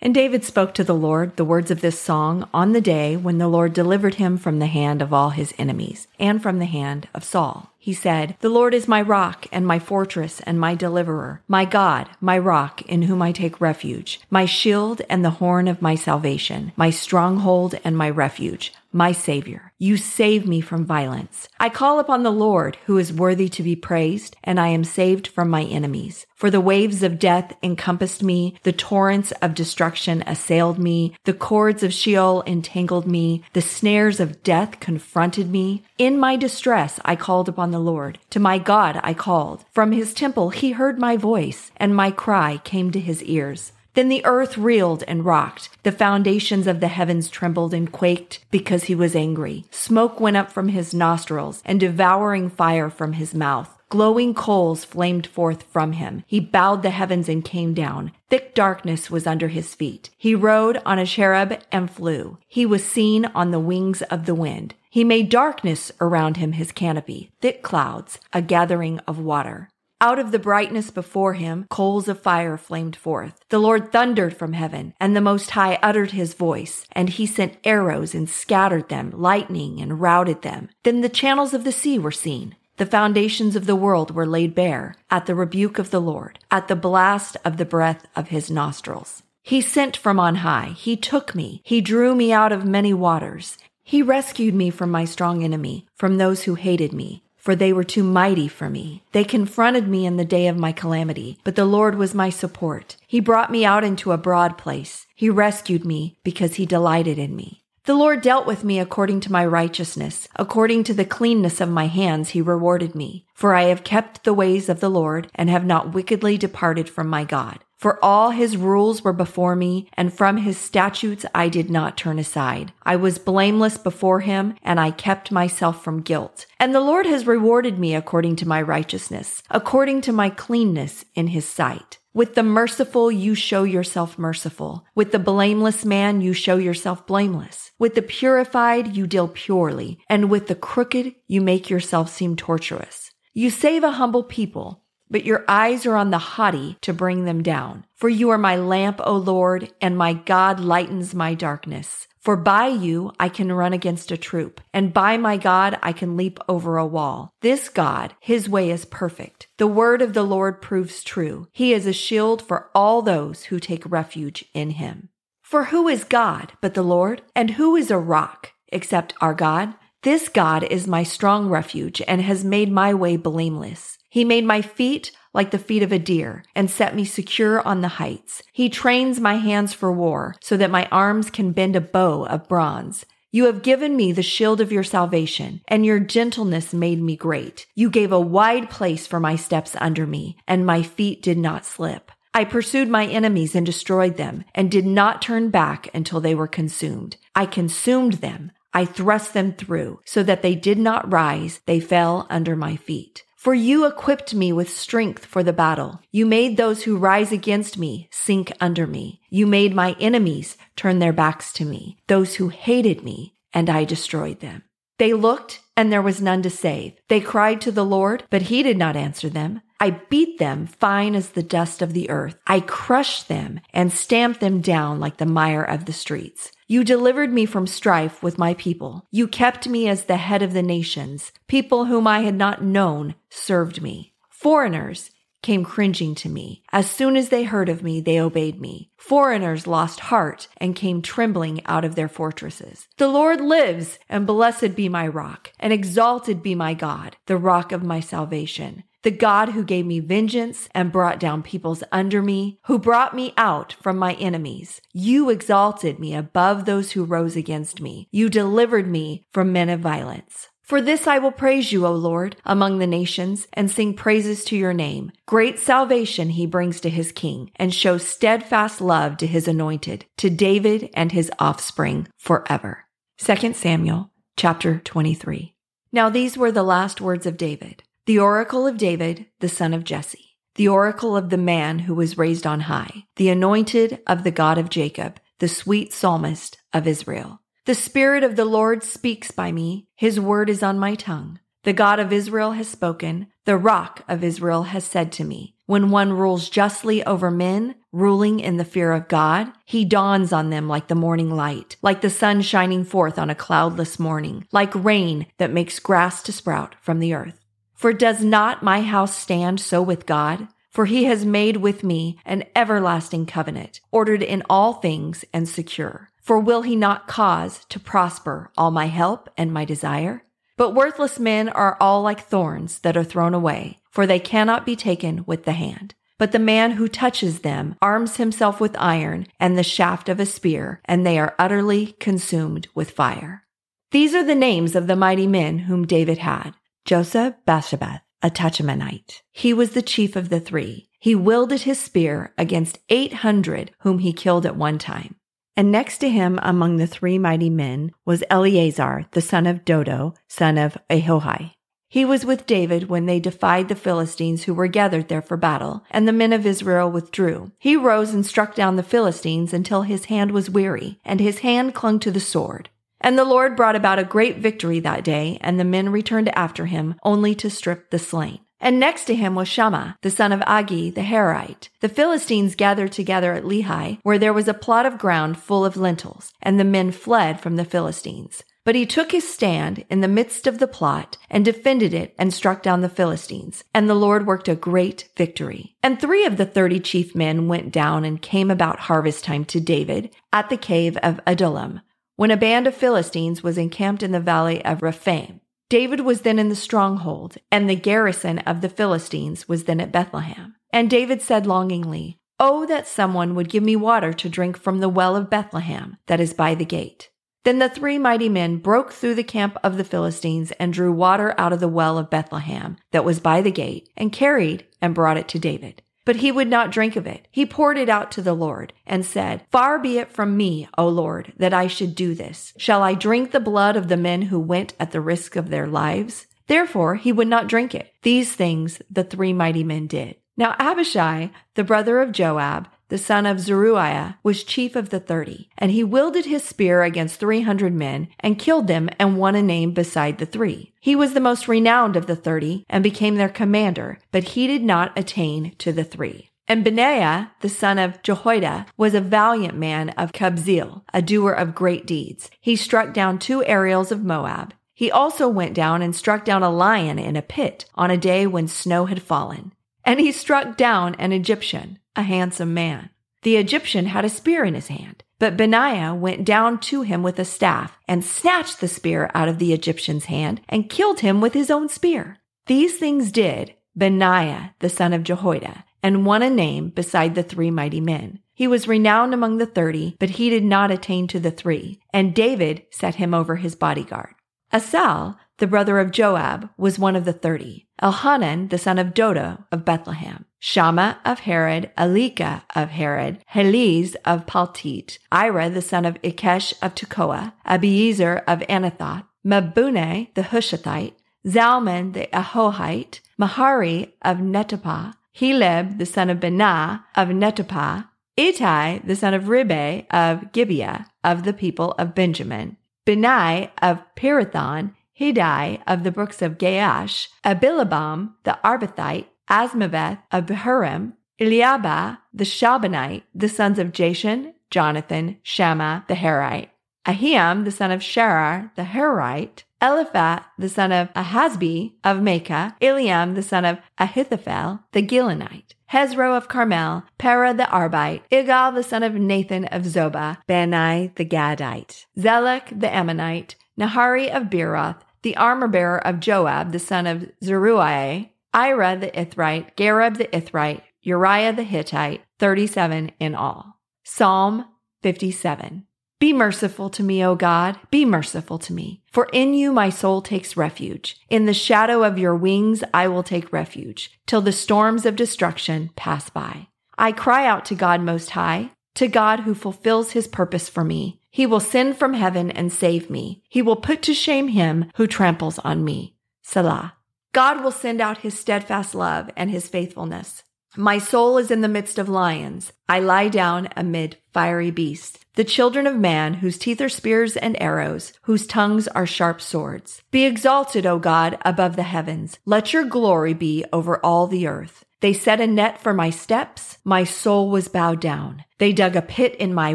And David spoke to the Lord the words of this song on the day when the Lord delivered him from the hand of all his enemies and from the hand of Saul. He said, The Lord is my rock and my fortress and my deliverer, my God, my rock in whom I take refuge, my shield and the horn of my salvation, my stronghold and my refuge, my Savior. You save me from violence. I call upon the Lord, who is worthy to be praised, and I am saved from my enemies. For the waves of death encompassed me, the torrents of destruction assailed me, the cords of Sheol entangled me, the snares of death confronted me. In my distress, I called upon the Lord. To my God, I called. From his temple, he heard my voice, and my cry came to his ears. Then the earth reeled and rocked. The foundations of the heavens trembled and quaked because he was angry. Smoke went up from his nostrils and devouring fire from his mouth. Glowing coals flamed forth from him. He bowed the heavens and came down. Thick darkness was under his feet. He rode on a cherub and flew. He was seen on the wings of the wind. He made darkness around him his canopy, thick clouds, a gathering of water. Out of the brightness before him, coals of fire flamed forth. The Lord thundered from heaven, and the Most High uttered his voice, and he sent arrows and scattered them, lightning and routed them. Then the channels of the sea were seen. The foundations of the world were laid bare at the rebuke of the Lord, at the blast of the breath of his nostrils. He sent from on high. He took me. He drew me out of many waters. He rescued me from my strong enemy, from those who hated me for they were too mighty for me. They confronted me in the day of my calamity, but the Lord was my support. He brought me out into a broad place. He rescued me because he delighted in me. The Lord dealt with me according to my righteousness. According to the cleanness of my hands, he rewarded me. For I have kept the ways of the Lord and have not wickedly departed from my God. For all his rules were before me, and from his statutes I did not turn aside. I was blameless before him, and I kept myself from guilt. And the Lord has rewarded me according to my righteousness, according to my cleanness in his sight. With the merciful, you show yourself merciful. With the blameless man, you show yourself blameless. With the purified, you deal purely. And with the crooked, you make yourself seem tortuous. You save a humble people but your eyes are on the haughty to bring them down. For you are my lamp, O Lord, and my God lightens my darkness. For by you I can run against a troop, and by my God I can leap over a wall. This God, his way is perfect. The word of the Lord proves true. He is a shield for all those who take refuge in him. For who is God but the Lord? And who is a rock except our God? This God is my strong refuge and has made my way blameless. He made my feet like the feet of a deer and set me secure on the heights. He trains my hands for war so that my arms can bend a bow of bronze. You have given me the shield of your salvation, and your gentleness made me great. You gave a wide place for my steps under me, and my feet did not slip. I pursued my enemies and destroyed them, and did not turn back until they were consumed. I consumed them. I thrust them through, so that they did not rise. They fell under my feet. For you equipped me with strength for the battle. You made those who rise against me sink under me. You made my enemies turn their backs to me, those who hated me, and I destroyed them. They looked, and there was none to save. They cried to the Lord, but he did not answer them. I beat them fine as the dust of the earth. I crushed them and stamped them down like the mire of the streets. You delivered me from strife with my people. You kept me as the head of the nations. People whom I had not known served me. Foreigners came cringing to me. As soon as they heard of me, they obeyed me. Foreigners lost heart and came trembling out of their fortresses. The Lord lives, and blessed be my rock, and exalted be my God, the rock of my salvation. The God who gave me vengeance and brought down peoples under me, who brought me out from my enemies. You exalted me above those who rose against me. You delivered me from men of violence. For this I will praise you, O Lord, among the nations, and sing praises to your name. Great salvation he brings to his king, and shows steadfast love to his anointed, to David and his offspring forever. 2 Samuel chapter 23. Now these were the last words of David, the oracle of David, the son of Jesse, the oracle of the man who was raised on high, the anointed of the God of Jacob, the sweet psalmist of Israel. The Spirit of the Lord speaks by me. His word is on my tongue. The God of Israel has spoken. The rock of Israel has said to me, when one rules justly over men, ruling in the fear of God, he dawns on them like the morning light, like the sun shining forth on a cloudless morning, like rain that makes grass to sprout from the earth. For does not my house stand so with God? For he has made with me an everlasting covenant, ordered in all things and secure. For will he not cause to prosper all my help and my desire? But worthless men are all like thorns that are thrown away, for they cannot be taken with the hand. But the man who touches them arms himself with iron and the shaft of a spear, and they are utterly consumed with fire. These are the names of the mighty men whom David had. Joseph Basshebeth, a Tahchemonite. He was the chief of the three. He wielded his spear against 800 whom he killed at one time. And next to him among the three mighty men was Eleazar, the son of Dodo, son of Ahohi. He was with David when they defied the Philistines who were gathered there for battle, and the men of Israel withdrew. He rose and struck down the Philistines until his hand was weary, and his hand clung to the sword. And the Lord brought about a great victory that day, and the men returned after him, only to strip the slain. And next to him was Shammah, the son of Agee the Harite. The Philistines gathered together at Lehi, where there was a plot of ground full of lentils, and the men fled from the Philistines. But he took his stand in the midst of the plot and defended it and struck down the Philistines. And the Lord worked a great victory. And three of the thirty chief men went down and came about harvest time to David at the cave of Adullam, when a band of Philistines was encamped in the valley of Rephaim. David was then in the stronghold, and the garrison of the Philistines was then at Bethlehem. And David said longingly, Oh, that someone would give me water to drink from the well of Bethlehem that is by the gate. Then the three mighty men broke through the camp of the Philistines and drew water out of the well of Bethlehem that was by the gate and carried and brought it to David. But he would not drink of it. He poured it out to the Lord and said, Far be it from me, O Lord, that I should do this. Shall I drink the blood of the men who went at the risk of their lives? Therefore he would not drink it. These things the three mighty men did. Now Abishai, the brother of Joab, the son of Zeruiah, was chief of the thirty, and he wielded his spear against three hundred men, and killed them, and won a name beside the three. He was the most renowned of the thirty, and became their commander, but he did not attain to the three. And Benaiah, the son of Jehoiada, was a valiant man of Kabzeel, a doer of great deeds. He struck down two Ariels of Moab. He also went down and struck down a lion in a pit on a day when snow had fallen. And he struck down an Egyptian a handsome man. The Egyptian had a spear in his hand, but Benaiah went down to him with a staff and snatched the spear out of the Egyptian's hand and killed him with his own spear. These things did Benaiah, the son of Jehoiada, and won a name beside the three mighty men. He was renowned among the thirty, but he did not attain to the three, and David set him over his bodyguard. Asahel, the brother of Joab, was one of the thirty. Elhanan, the son of Dodo of Bethlehem. Shammah of Harod, Elika of Harod, Helez of Paltite, Ira the son of Ikkesh of Tekoa, Abiezer of Anathoth, Mebunnai the Hushathite, Zalmon the Ahohite, Maharai of Netophah, Heleb the son of Baanah of Netophah, Ittai the son of Ribai of Gibeah of the people of Benjamin, Benaiah of Pirathon, Hiddai of the brooks of Gaash, Abi-albon the Arbathite, Azmaveth of Bahurim, Eliahba the Shaalbonite, the sons of Jashen, Jonathan, Shammah the Harite, Ahiam the son of Sharar the Harite, Eliphat the son of Ahasbai of Maacah, Eliam the son of Ahithophel the Gilonite, Hezro of Carmel, Paarai the Arbite, Igal the son of Nathan of Zobah, Bani the Gadite, Zelek the Ammonite, Naharai of Beeroth, the armor bearer of Joab the son of Zeruiah, Ira the Ithrite, Gareb the Ithrite, Uriah the Hittite, 37 in all. Psalm 57. Be merciful to me, O God, be merciful to me. For in you my soul takes refuge. In the shadow of your wings I will take refuge, till the storms of destruction pass by. I cry out to God Most High, to God who fulfills his purpose for me. He will send from heaven and save me. He will put to shame him who tramples on me. Selah. God will send out his steadfast love and his faithfulness. My soul is in the midst of lions. I lie down amid fiery beasts, the children of man, whose teeth are spears and arrows, whose tongues are sharp swords. Be exalted, O God, above the heavens. Let your glory be over all the earth. They set a net for my steps. My soul was bowed down. They dug a pit in my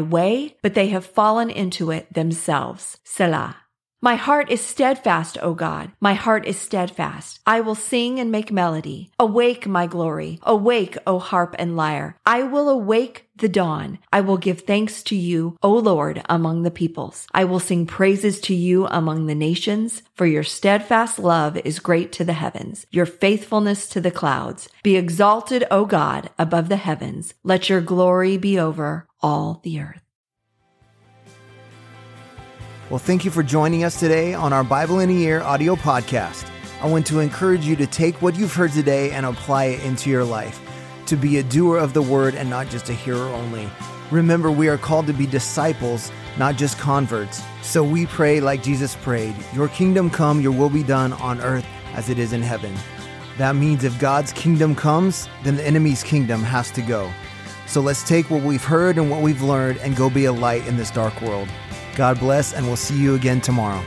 way, but they have fallen into it themselves. Selah. My heart is steadfast, O God. My heart is steadfast. I will sing and make melody. Awake, my glory. Awake, O harp and lyre. I will awake the dawn. I will give thanks to you, O Lord, among the peoples. I will sing praises to you among the nations, for your steadfast love is great to the heavens, your faithfulness to the clouds. Be exalted, O God, above the heavens. Let your glory be over all the earth. Well, thank you for joining us today on our Bible in a Year audio podcast. I want to encourage you to take what you've heard today and apply it into your life, to be a doer of the word and not just a hearer only. Remember, we are called to be disciples, not just converts. So we pray like Jesus prayed Your kingdom come, your will be done on earth as it is in heaven. That means if God's kingdom comes, then the enemy's kingdom has to go. So let's take what we've heard and what we've learned and go be a light in this dark world. God bless, and we'll see you again tomorrow.